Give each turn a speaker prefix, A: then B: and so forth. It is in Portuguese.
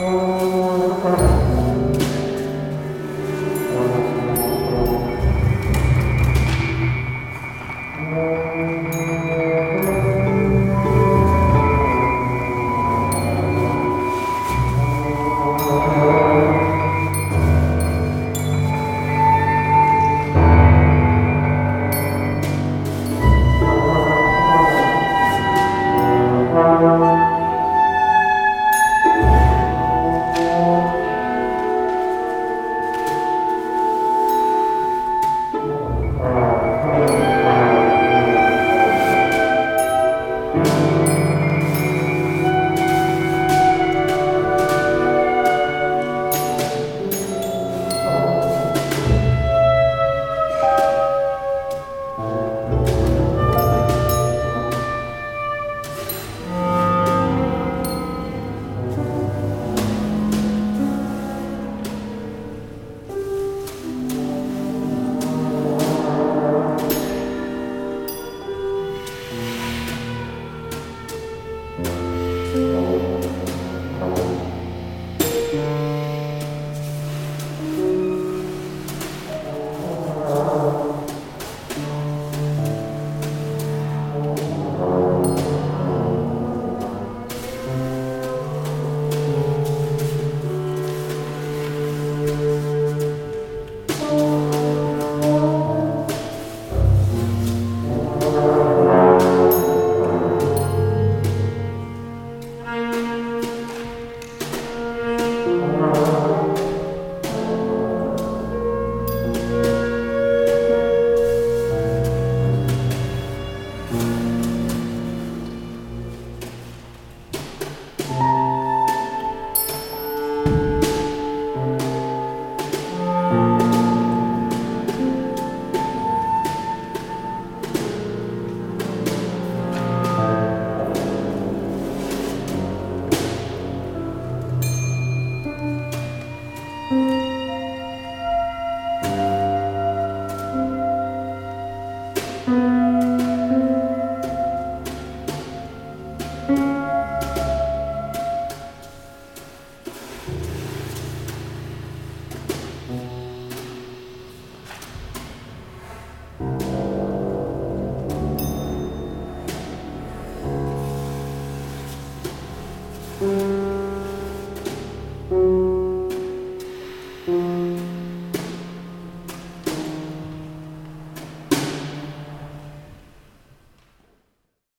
A: Música hum.